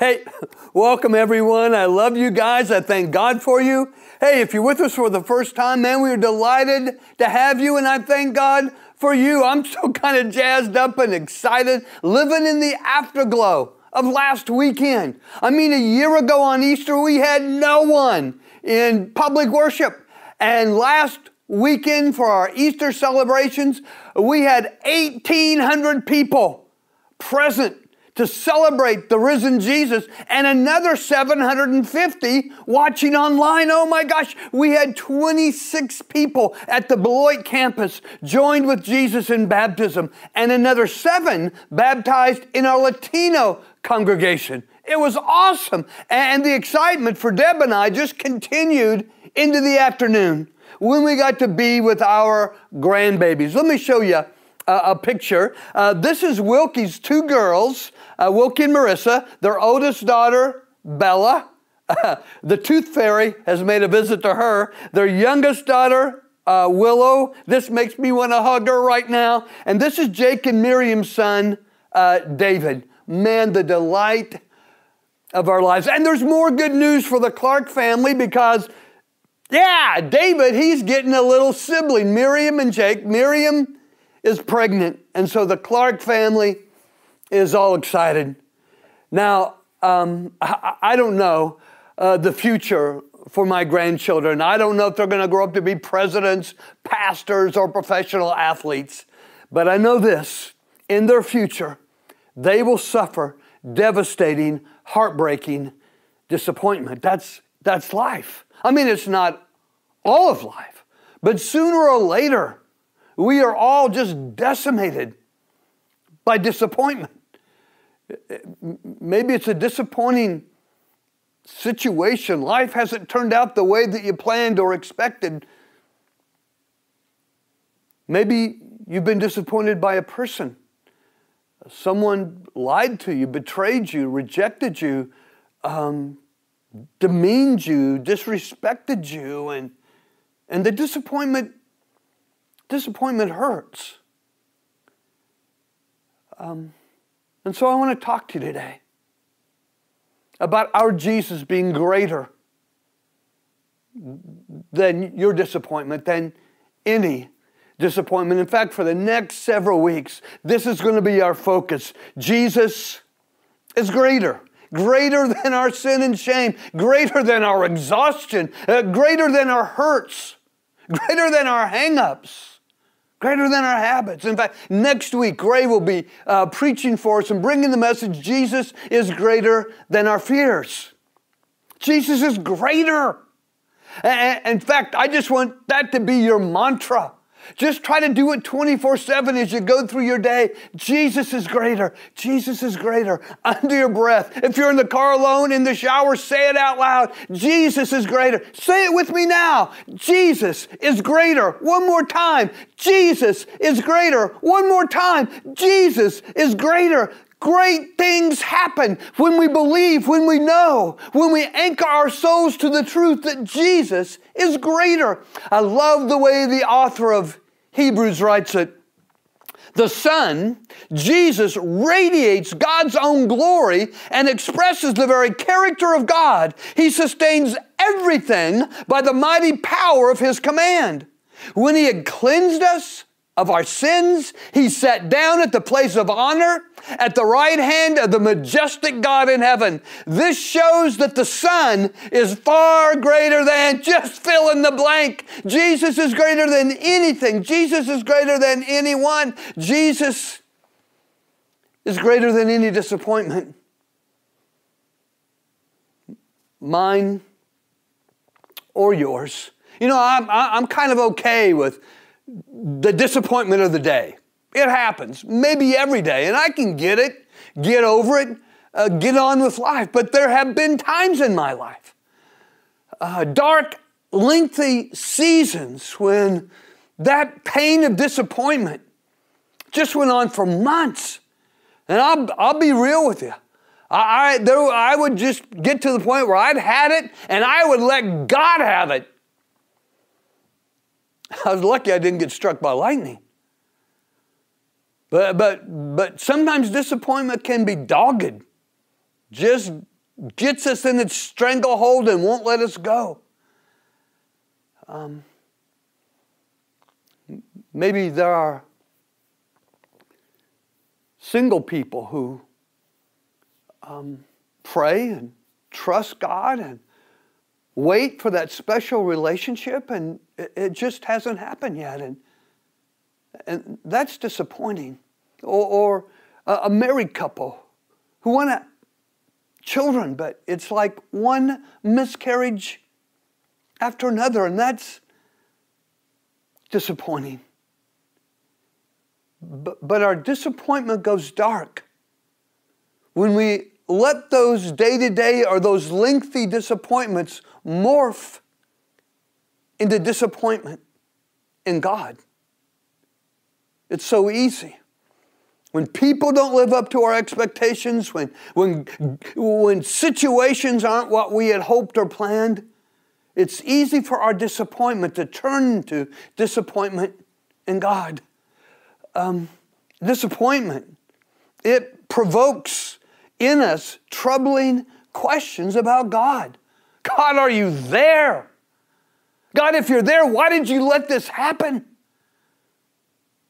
Hey, welcome everyone. I love you guys. I thank God for you. Hey, if you're with us for the first time, man, we are delighted to have you, and I thank God for you. I'm so kind of jazzed up and excited, living in the afterglow of last weekend. I mean, a year ago on Easter, we had no one in public worship. And last weekend for our Easter celebrations, we had 1,800 people present to celebrate the risen Jesus and another 750 watching online. Oh my gosh, we had 26 people at the Beloit campus joined with Jesus in baptism and another seven baptized in our Latino congregation. It was awesome. And the excitement for Deb and I just continued into the afternoon when we got to be with our grandbabies. Let me show you a picture. Uh, this is Wilkie's two girls, uh, Wilkie and Marissa, their oldest daughter, Bella. the tooth fairy has made a visit to her. Their youngest daughter, uh, Willow. This makes me want to hug her right now. And this is Jake and Miriam's son, uh, David. Man, the delight of our lives. And there's more good news for the Clark family because, yeah, David, he's getting a little sibling, Miriam and Jake. Miriam is pregnant. And so the Clark family is all excited. Now, um, I, I, don't know uh, the future for my grandchildren. I don't know if they're going to grow up to be presidents, pastors, or professional athletes. But I know this in their future, they will suffer devastating, heartbreaking disappointment. That's, that's life. I mean, it's not all of life, but sooner or later, we are all just decimated by disappointment. Maybe it's a disappointing situation. Life hasn't turned out the way that you planned or expected. Maybe you've been disappointed by a person. Someone lied to you, betrayed you, rejected you, um, demeaned you, disrespected you, and, and the disappointment disappointment hurts. Um, and so I want to talk to you today about our Jesus being greater than your disappointment, than any disappointment. In fact, for the next several weeks, this is going to be our focus. Jesus is greater. Greater than our sin and shame, greater than our exhaustion, uh, greater than our hurts, greater than our hangups greater than our habits. In fact, next week, Gray will be uh, preaching for us and bringing the message Jesus is greater than our fears. Jesus is greater. In fact, I just want that to be your mantra. Just try to do it 24 7 as you go through your day. Jesus is greater. Jesus is greater. Under your breath. If you're in the car alone, in the shower, say it out loud. Jesus is greater. Say it with me now. Jesus is greater. One more time. Jesus is greater. One more time. Jesus is greater. Great things happen when we believe, when we know, when we anchor our souls to the truth that Jesus is greater. I love the way the author of Hebrews writes it. The Son, Jesus, radiates God's own glory and expresses the very character of God. He sustains everything by the mighty power of His command. When He had cleansed us, of our sins. He sat down at the place of honor at the right hand of the majestic God in heaven. This shows that the Son is far greater than just fill in the blank. Jesus is greater than anything. Jesus is greater than anyone. Jesus is greater than any disappointment. Mine or yours. You know, I'm, I'm kind of okay with the disappointment of the day. It happens, maybe every day, and I can get it, get over it, uh, get on with life. But there have been times in my life, uh, dark, lengthy seasons when that pain of disappointment just went on for months. And I'll, I'll be real with you. I, I, there, I would just get to the point where I'd had it and I would let God have it. I was lucky I didn't get struck by lightning. But, but, but sometimes disappointment can be dogged, just gets us in its stranglehold and won't let us go. Um, maybe there are single people who um, pray and trust God and wait for that special relationship, and it, it just hasn't happened yet. And, and that's disappointing. Or, or a, a married couple who want to children, but it's like one miscarriage after another, and that's disappointing. But, but our disappointment goes dark when we let those day to day or those lengthy disappointments morph into disappointment in God. It's so easy. When people don't live up to our expectations, when, when, when situations aren't what we had hoped or planned, it's easy for our disappointment to turn into disappointment in God. Um, disappointment, it provokes in us troubling questions about God. God, are you there? God, if you're there, why did you let this happen?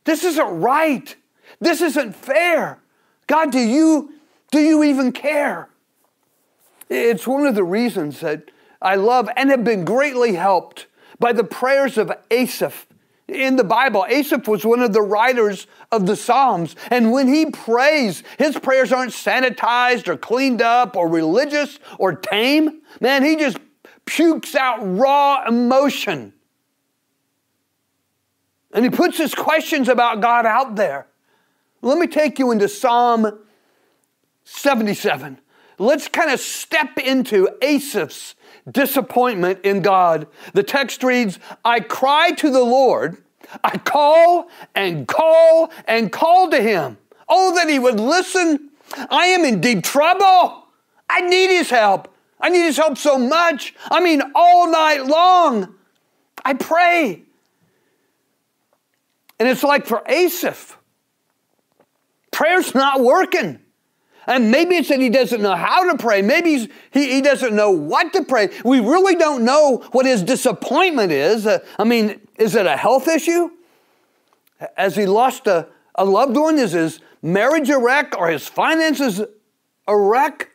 This isn't right. This isn't fair. God, do you, do you even care? It's one of the reasons that I love and have been greatly helped by the prayers of Asaph in the Bible. Asaph was one of the writers of the Psalms. And when he prays, his prayers aren't sanitized or cleaned up or religious or tame. Man, he just pukes out raw emotion. And he puts his questions about God out there. Let me take you into Psalm 77. Let's kind of step into Asaph's disappointment in God. The text reads, I cry to the Lord, I call and call and call to him. Oh, that he would listen. I am in deep trouble. I need his help. I need his help so much. I mean, all night long. I pray. And it's like for Asaph, prayer's not working. And maybe it's that he doesn't know how to pray. Maybe he, he doesn't know what to pray. We really don't know what his disappointment is. Uh, I mean, is it a health issue? Has he lost a, a loved one? Is his marriage a wreck or his finances a wreck?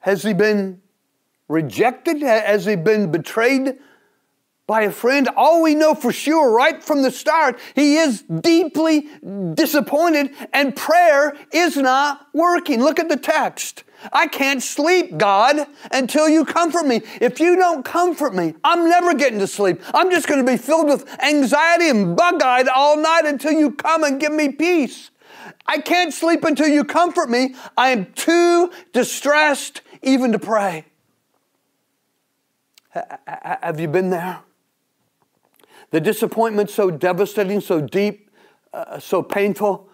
Has he been rejected? Has he been betrayed by a friend. All we know for sure right from the start, he is deeply disappointed and prayer is not working. Look at the text. I can't sleep, God, until you comfort me. If you don't comfort me, I'm never getting to sleep. I'm just going to be filled with anxiety and bug eyed all night until you come and give me peace. I can't sleep until you comfort me. I am too distressed even to pray. Have you been there? The disappointment so devastating, so deep, uh, so painful.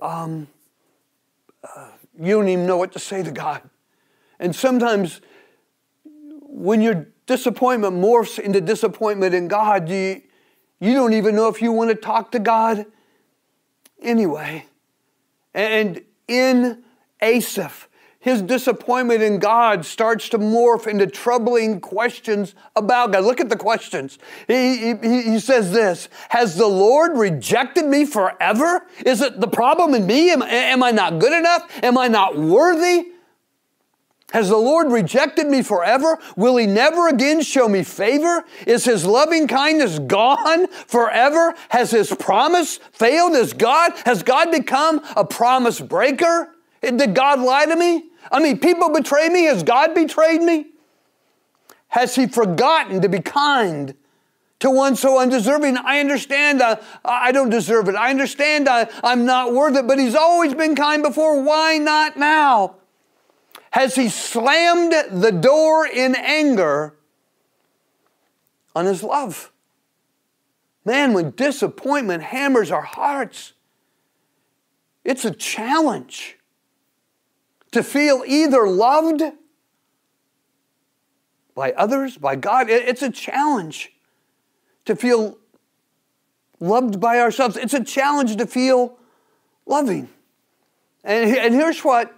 Um, uh, you don't even know what to say to God. And sometimes when your disappointment morphs into disappointment in God, you, you don't even know if you want to talk to God anyway. And in Asaph, his disappointment in God starts to morph into troubling questions about God. Look at the questions. He, he, he, says this Has the Lord rejected me forever? Is it the problem in me? Am, am I not good enough? Am I not worthy? Has the Lord rejected me forever? Will He never again show me favor? Is His loving kindness gone forever? Has His promise failed? Has God, has God become a promise breaker? Did God lie to me? I mean, people betray me. Has God betrayed me? Has He forgotten to be kind to one so undeserving? I understand uh, I don't deserve it. I understand I, I'm not worth it, but He's always been kind before. Why not now? Has He slammed the door in anger on His love? Man, when disappointment hammers our hearts, it's a challenge to feel either loved by others, by God. It's a challenge to feel loved by ourselves. It's a challenge to feel loving. And, and here's what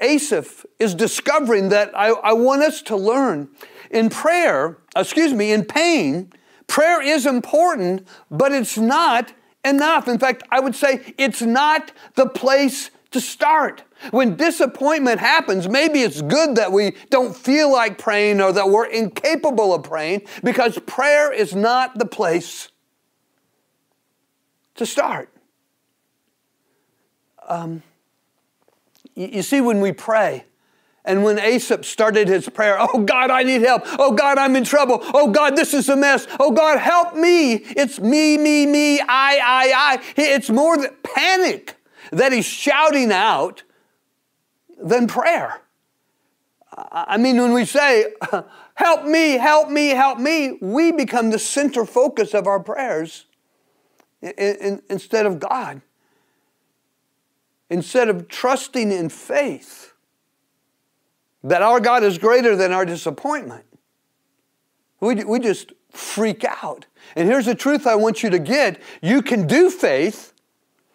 Asaph is discovering that I, I want us to learn in prayer, excuse me, in pain, prayer is important, but it's not enough. In fact, I would say it's not the place to start. When disappointment happens, maybe it's good that we don't feel like praying or that we're incapable of praying because prayer is not the place to start. Um, you, you see, when we pray, and when Asaph started his prayer, oh God, I need help. Oh God, I'm in trouble. Oh God, this is a mess. Oh God, help me. It's me, me, me, I, I, I. It's more than panic that he's shouting out than prayer. I mean, when we say, help me, help me, help me, we become the center focus of our prayers instead of God. Instead of trusting in faith that our God is greater than our disappointment, we, we just freak out. And here's the truth I want you to get you can do faith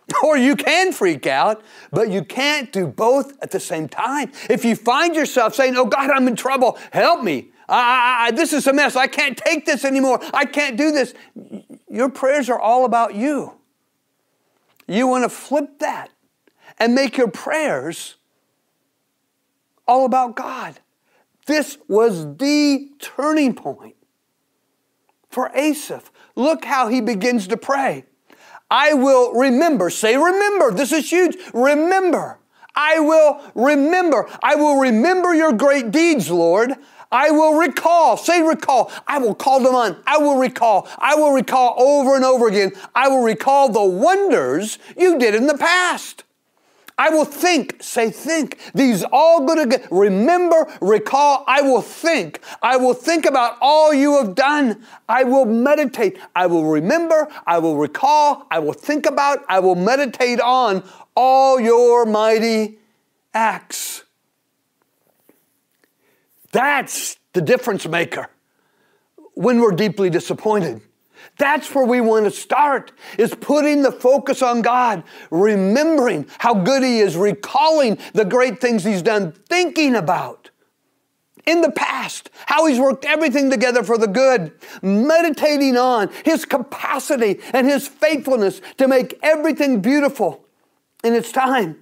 or you can freak out, but you can't do both at the same time. If you find yourself saying, Oh God, I'm in trouble, help me. I, I, this is a mess. I can't take this anymore. I can't do this. Your prayers are all about you. You want to flip that and make your prayers all about God. This was the turning point for Asaph. Look how he begins to pray. I will remember. Say, remember. This is huge. Remember. I will remember. I will remember your great deeds, Lord. I will recall. Say recall. I will call them on. I will recall. I will recall over and over again. I will recall the wonders you did in the past. I will think, say think. These all good again. Remember, recall, I will think. I will think about all you have done. I will meditate. I will remember, I will recall, I will think about, I will meditate on all your mighty acts. That's the difference maker when we're deeply disappointed. That's where we want to start, is putting the focus on God, remembering how good He is, recalling the great things He's done, thinking about in the past, how He's worked everything together for the good, meditating on His capacity and His faithfulness to make everything beautiful in its time.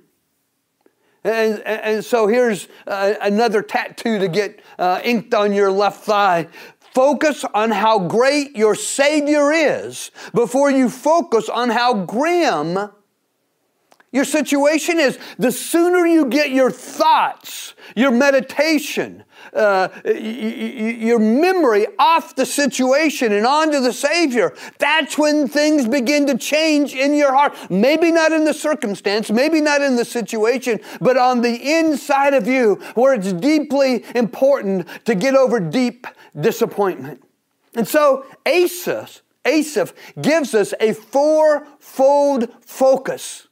And, and so here's uh, another tattoo to get uh, inked on your left thigh. Focus on how great your Savior is before you focus on how grim your situation is. The sooner you get your thoughts, your meditation, uh, your memory off the situation and onto the Savior, that's when things begin to change in your heart. Maybe not in the circumstance, maybe not in the situation, but on the inside of you where it's deeply important to get over deep disappointment. And so Asaph, Asaph gives us a fourfold focus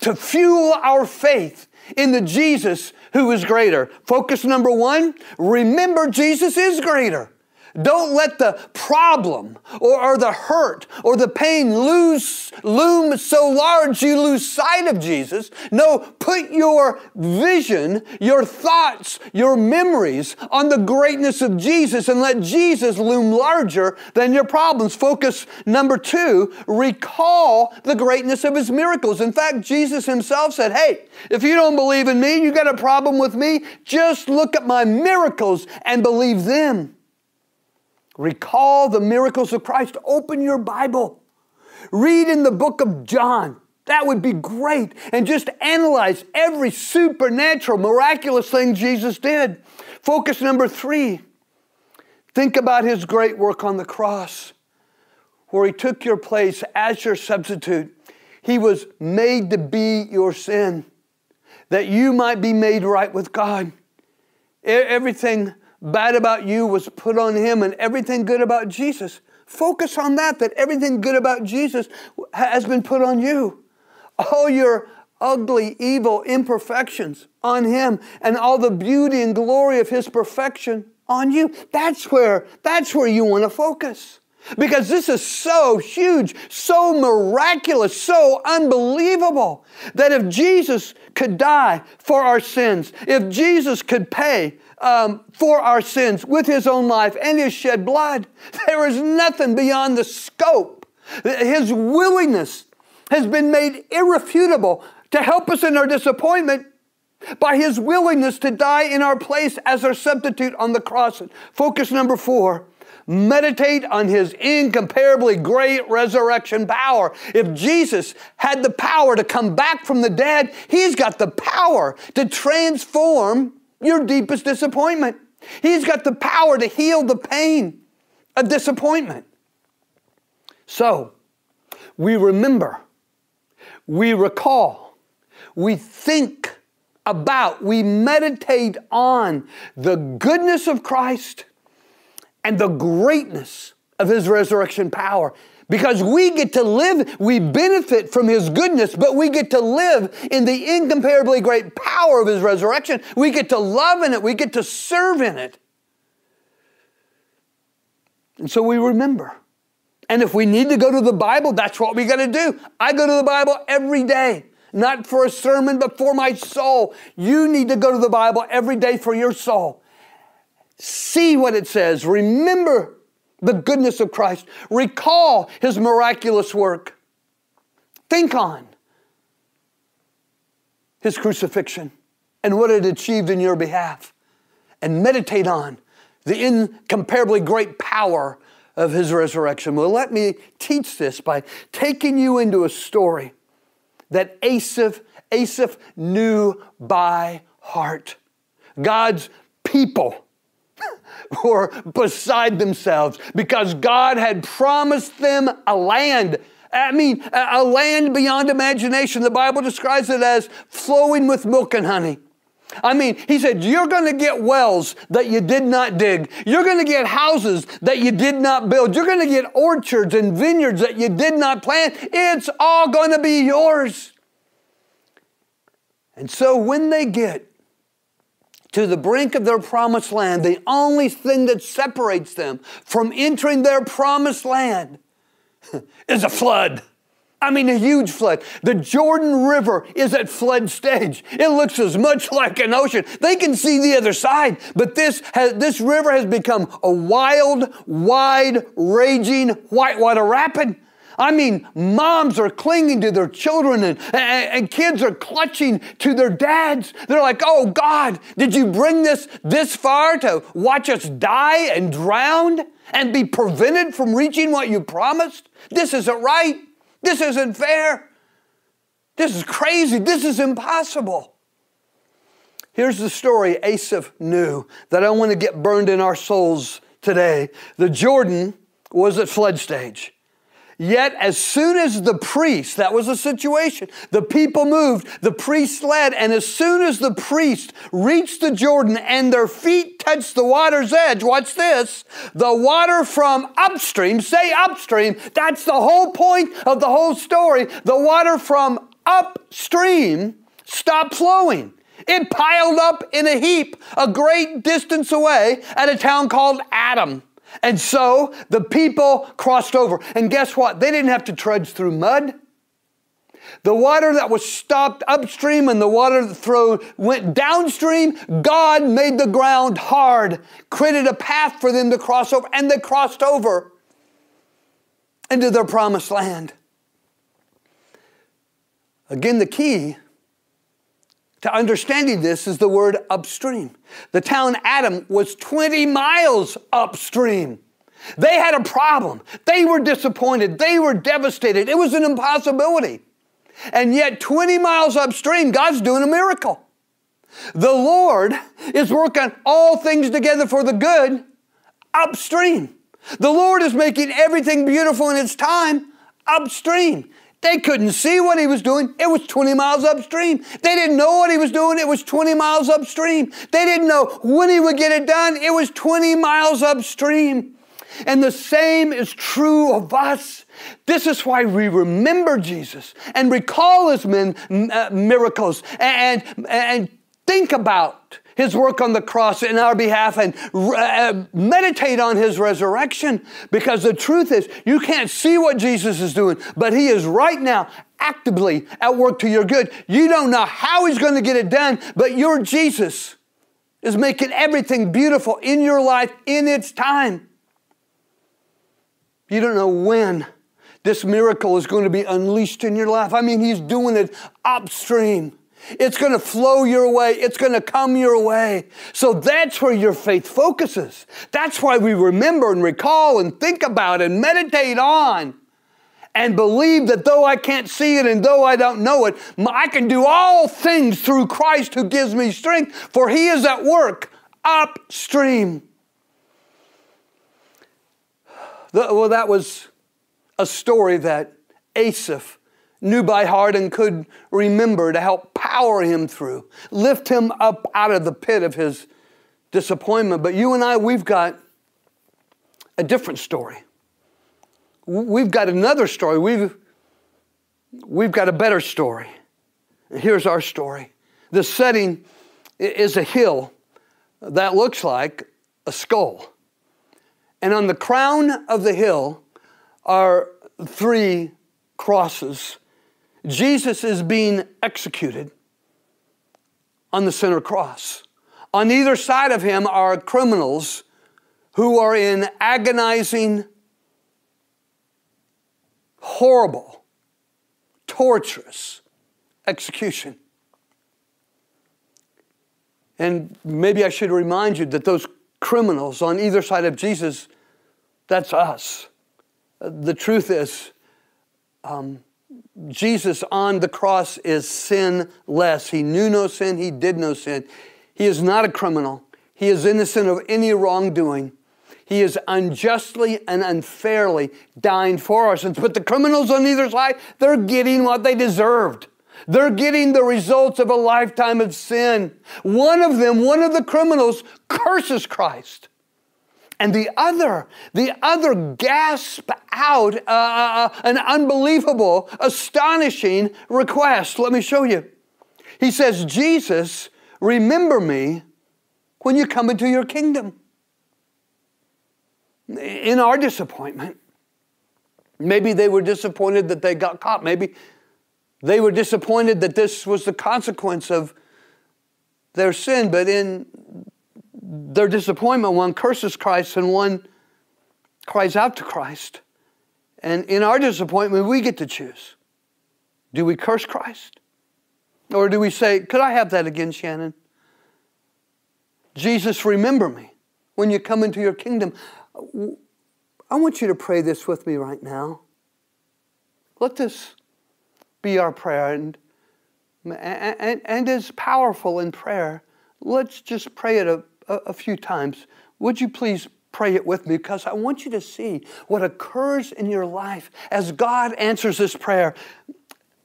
to fuel our faith in the Jesus who is greater. Focus number one remember Jesus is greater. Don't let the problem or, or, the hurt or the pain lose, loom so large you lose sight of Jesus. No, put your vision, your thoughts, your memories on the greatness of Jesus and let Jesus loom larger than your problems. Focus number two, recall the greatness of his miracles. In fact, Jesus himself said, Hey, if you don't believe in me, you got a problem with me, just look at my miracles and believe them. Recall the miracles of Christ. Open your Bible. Read in the book of John. That would be great. And just analyze every supernatural, miraculous thing Jesus did. Focus number three think about his great work on the cross, where he took your place as your substitute. He was made to be your sin, that you might be made right with God. Everything bad about you was put on him and everything good about Jesus. Focus on that, that everything good about Jesus has been put on you. All your ugly, evil imperfections on him and all the beauty and glory of his perfection on you. That's where, that's where you want to focus. Because this is so huge, so miraculous, so unbelievable that if Jesus could die for our sins, if Jesus could pay um, for our sins with his own life and his shed blood, there is nothing beyond the scope. His willingness has been made irrefutable to help us in our disappointment by his willingness to die in our place as our substitute on the cross. Focus number four meditate on his incomparably great resurrection power. If Jesus had the power to come back from the dead, he's got the power to transform your deepest disappointment. He's got the power to heal the pain of disappointment. So, we remember, we recall, we think about, we meditate on the goodness of Christ and the greatness of His resurrection power. Because we get to live, we benefit from His goodness, but we get to live in the incomparably great power of His resurrection. We get to love in it, we get to serve in it. And so we remember. And if we need to go to the Bible, that's what we got to do. I go to the Bible every day, not for a sermon, but for my soul. You need to go to the Bible every day for your soul. See what it says. Remember the goodness of Christ. Recall his miraculous work. Think on his crucifixion and what it achieved in your behalf. And meditate on the incomparably great power of his resurrection. Well, let me teach this by taking you into a story that Asaph, Asaph knew by heart. God's people were beside themselves because God had promised them a land. I mean, a land beyond imagination. The Bible describes it as flowing with milk and honey. I mean, he said, You're going to get wells that you did not dig. You're going to get houses that you did not build. You're going to get orchards and vineyards that you did not plant. It's all going to be yours. And so when they get to the brink of their promised land, the only thing that separates them from entering their promised land is a flood. I mean, a huge flood. The Jordan River is at flood stage. It looks as much like an ocean. They can see the other side, but this, has, this river has become a wild, wide, raging whitewater rapid. I mean, moms are clinging to their children and, and, and, kids are clutching to their dads. They're like, oh God, did you bring this this far to watch us die and drown and be prevented from reaching what you promised? This isn't right. This isn't fair. This is crazy. This is impossible. Here's the story Asaph knew that I want to get burned in our souls today. The Jordan was at flood stage. Yet, as soon as the priest, that was the situation, the people moved, the priest led, and as soon as the priest reached the Jordan and their feet touched the water's edge, watch this, the water from upstream, say upstream, that's the whole point of the whole story. The water from upstream stopped flowing. It piled up in a heap a great distance away at a town called Adam. And so the people crossed over. And guess what? They didn't have to trudge through mud. The water that was stopped upstream and the water that throw, went downstream, God made the ground hard, created a path for them to cross over, and they crossed over into their promised land. Again, the key to understanding this is the word upstream. The town Adam was 20 miles upstream. They had a problem. They were disappointed. They were devastated. It was an impossibility. And yet, 20 miles upstream, God's doing a miracle. The Lord is working all things together for the good upstream. The Lord is making everything beautiful in its time upstream. They couldn't see what he was doing. It was 20 miles upstream. They didn't know what he was doing. It was 20 miles upstream. They didn't know when he would get it done. It was 20 miles upstream. And the same is true of us. This is why we remember Jesus and recall his uh, miracles and, and think about his work on the cross in our behalf and uh, meditate on his resurrection because the truth is you can't see what Jesus is doing, but he is right now actively at work to your good. You don't know how he's going to get it done, but your Jesus is making everything beautiful in your life in its time. You don't know when this miracle is going to be unleashed in your life. I mean, he's doing it upstream. It's going to flow your way. It's going to come your way. So that's where your faith focuses. That's why we remember and recall and think about and meditate on and believe that though I can't see it and though I don't know it, I can do all things through Christ who gives me strength, for he is at work upstream. Well, that was a story that Asaph knew by heart and could remember to help power him through, lift him up out of the pit of his disappointment. But you and I, we've got a different story. We've got another story. We've, we've got a better story. here's our story. The setting is a hill that looks like a skull. And on the crown of the hill are three crosses Jesus is being executed on the center cross. On either side of him are criminals who are in agonizing, horrible, torturous execution. And maybe I should remind you that those criminals on either side of Jesus, that's us. The truth is, um, Jesus on the cross is sinless. He knew no sin, he did no sin. He is not a criminal, he is innocent of any wrongdoing. He is unjustly and unfairly dying for our sins. But the criminals on either side, they're getting what they deserved. They're getting the results of a lifetime of sin. One of them, one of the criminals, curses Christ. And the other, the other gasp out uh, uh, uh, an unbelievable, astonishing request. Let me show you. He says, Jesus, remember me when you come into your kingdom. In our disappointment, maybe they were disappointed that they got caught. Maybe they were disappointed that this was the consequence of their sin. But in their disappointment, one curses Christ and one cries out to Christ. And in our disappointment, we get to choose. Do we curse Christ? Or do we say, Could I have that again, Shannon? Jesus, remember me when you come into your kingdom. I want you to pray this with me right now. Let this be our prayer. And, and, and as powerful in prayer, let's just pray it a, a, a few times. Would you please pray it with me because I want you to see what occurs in your life as God answers this prayer.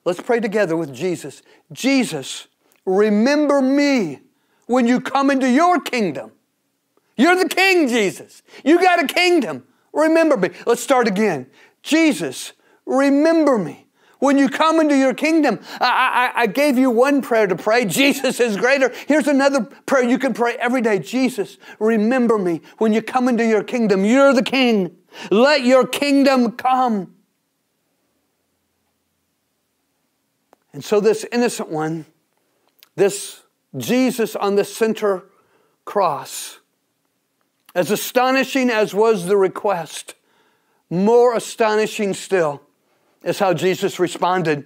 Let's pray together with Jesus. Jesus, remember me when you come into your kingdom. You're the king, Jesus. You got a kingdom. Remember me. Let's start again. Jesus, remember me when you come into your kingdom. I, I, I, gave you one prayer to pray Jesus is greater. Here's another prayer you can pray every day Jesus, remember me when you come into your kingdom. You're the king. Let your kingdom come. And so, this innocent one, this Jesus on the center cross, as astonishing as was the request, more astonishing still is how Jesus responded.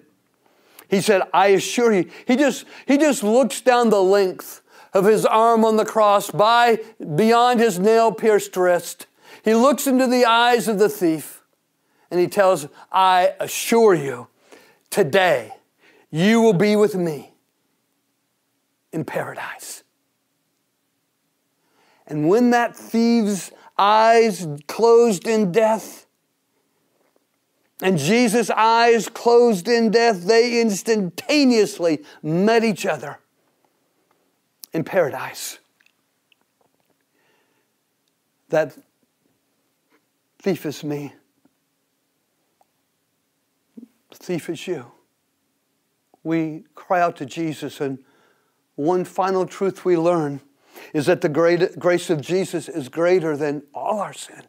He said, I assure you, he just, he just looks down the length of his arm on the cross by beyond his nail pierced wrist. He looks into the eyes of the thief and he tells, I assure you, today you will be with me in paradise. And when that thief's eyes closed in death, and Jesus' eyes closed in death, they instantaneously met each other in paradise. That thief is me. Thief is you. We cry out to Jesus, and one final truth we learn is that the great, grace of Jesus is greater than all our sin.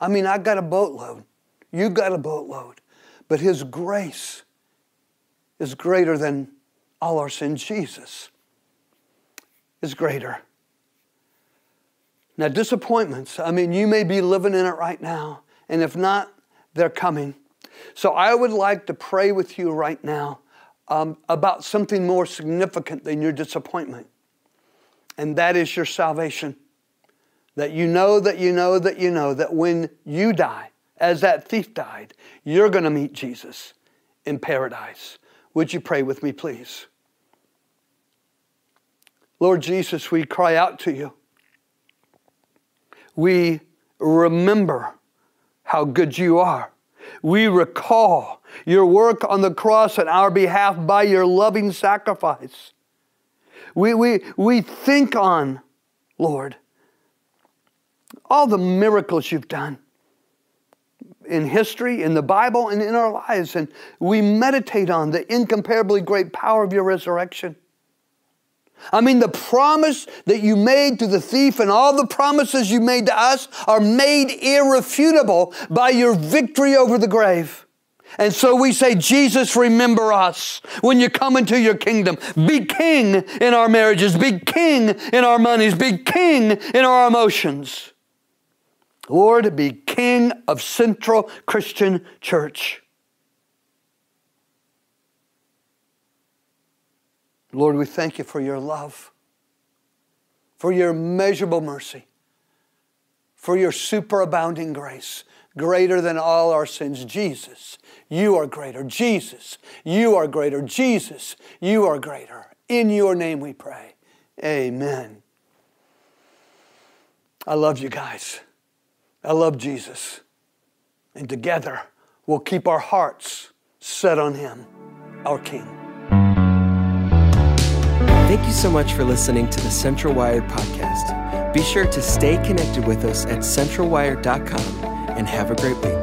I mean, I've got a boatload. You got a boatload. But His grace is greater than all our sin. Jesus is greater. Now, disappointments, I mean, you may be living in it right now, and if not, they're coming. So I would like to pray with you right now um, about something more significant than your disappointment, and that is your salvation. That you know, that you know, that you know that when you die, as that thief died, you're going to meet Jesus in paradise. Would you pray with me, please? Lord Jesus, we cry out to you. We remember how good you are. We recall your work on the cross on our behalf by your loving sacrifice. We, we, we think on, Lord, all the miracles you've done in history, in the Bible, and in our lives. And we meditate on the incomparably great power of your resurrection. I mean, the promise that you made to the thief and all the promises you made to us are made irrefutable by your victory over the grave. And so we say, Jesus, remember us when you come into your kingdom. Be king in our marriages, be king in our monies, be king in our emotions. Lord, be king of Central Christian Church. Lord, we thank you for your love, for your immeasurable mercy, for your superabounding grace, greater than all our sins. Jesus, you are greater. Jesus, you are greater. Jesus, you are greater. In your name we pray. Amen. I love you guys. I love Jesus. And together we'll keep our hearts set on Him, our King. Thank you so much for listening to the Central Wired podcast. Be sure to stay connected with us at centralwired.com and have a great week.